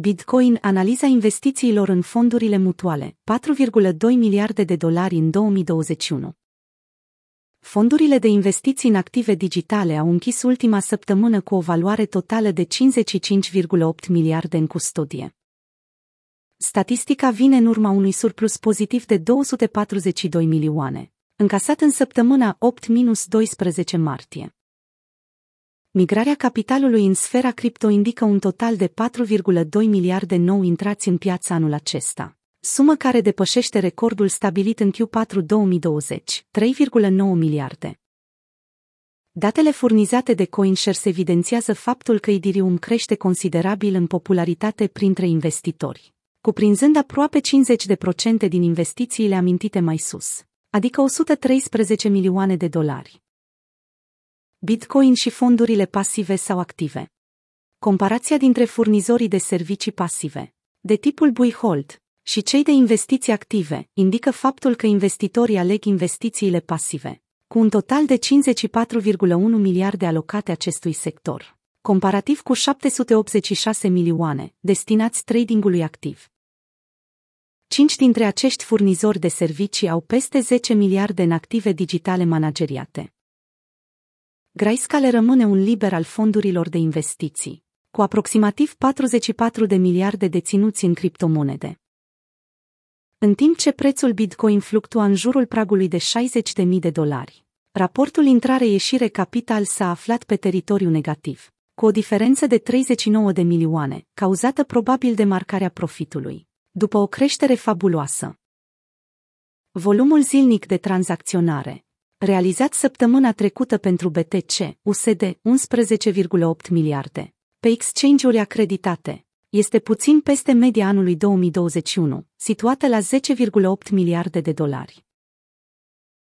Bitcoin analiza investițiilor în fondurile mutuale, 4,2 miliarde de dolari în 2021. Fondurile de investiții în active digitale au închis ultima săptămână cu o valoare totală de 55,8 miliarde în custodie. Statistica vine în urma unui surplus pozitiv de 242 milioane, încasat în săptămâna 8-12 martie. Migrarea capitalului în sfera cripto indică un total de 4,2 miliarde nou intrați în piața anul acesta, sumă care depășește recordul stabilit în Q4 2020, 3,9 miliarde. Datele furnizate de CoinShares evidențiază faptul că Ethereum crește considerabil în popularitate printre investitori, cuprinzând aproape 50% din investițiile amintite mai sus, adică 113 milioane de dolari. Bitcoin și fondurile pasive sau active. Comparația dintre furnizorii de servicii pasive, de tipul buy-hold, și cei de investiții active indică faptul că investitorii aleg investițiile pasive, cu un total de 54,1 miliarde alocate acestui sector, comparativ cu 786 milioane destinați tradingului activ. Cinci dintre acești furnizori de servicii au peste 10 miliarde în active digitale manageriate. Grayscale rămâne un liber al fondurilor de investiții, cu aproximativ 44 de miliarde deținuți în criptomonede. În timp ce prețul Bitcoin fluctua în jurul pragului de 60.000 de dolari, raportul intrare-ieșire capital s-a aflat pe teritoriu negativ, cu o diferență de 39 de milioane, cauzată probabil de marcarea profitului, după o creștere fabuloasă. Volumul zilnic de tranzacționare, realizat săptămâna trecută pentru BTC, USD 11,8 miliarde. Pe exchange-uri acreditate, este puțin peste media anului 2021, situată la 10,8 miliarde de dolari.